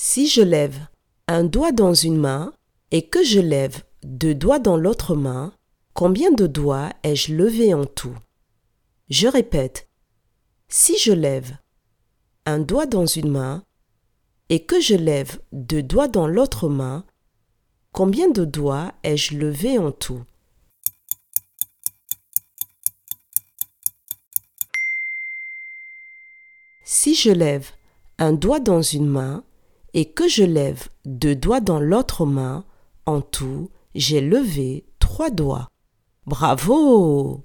Si je lève un doigt dans une main et que je lève deux doigts dans l'autre main, combien de doigts ai-je levé en tout? Je répète. Si je lève un doigt dans une main et que je lève deux doigts dans l'autre main, combien de doigts ai-je levé en tout? Si je lève un doigt dans une main et que je lève deux doigts dans l'autre main, en tout, j'ai levé trois doigts. Bravo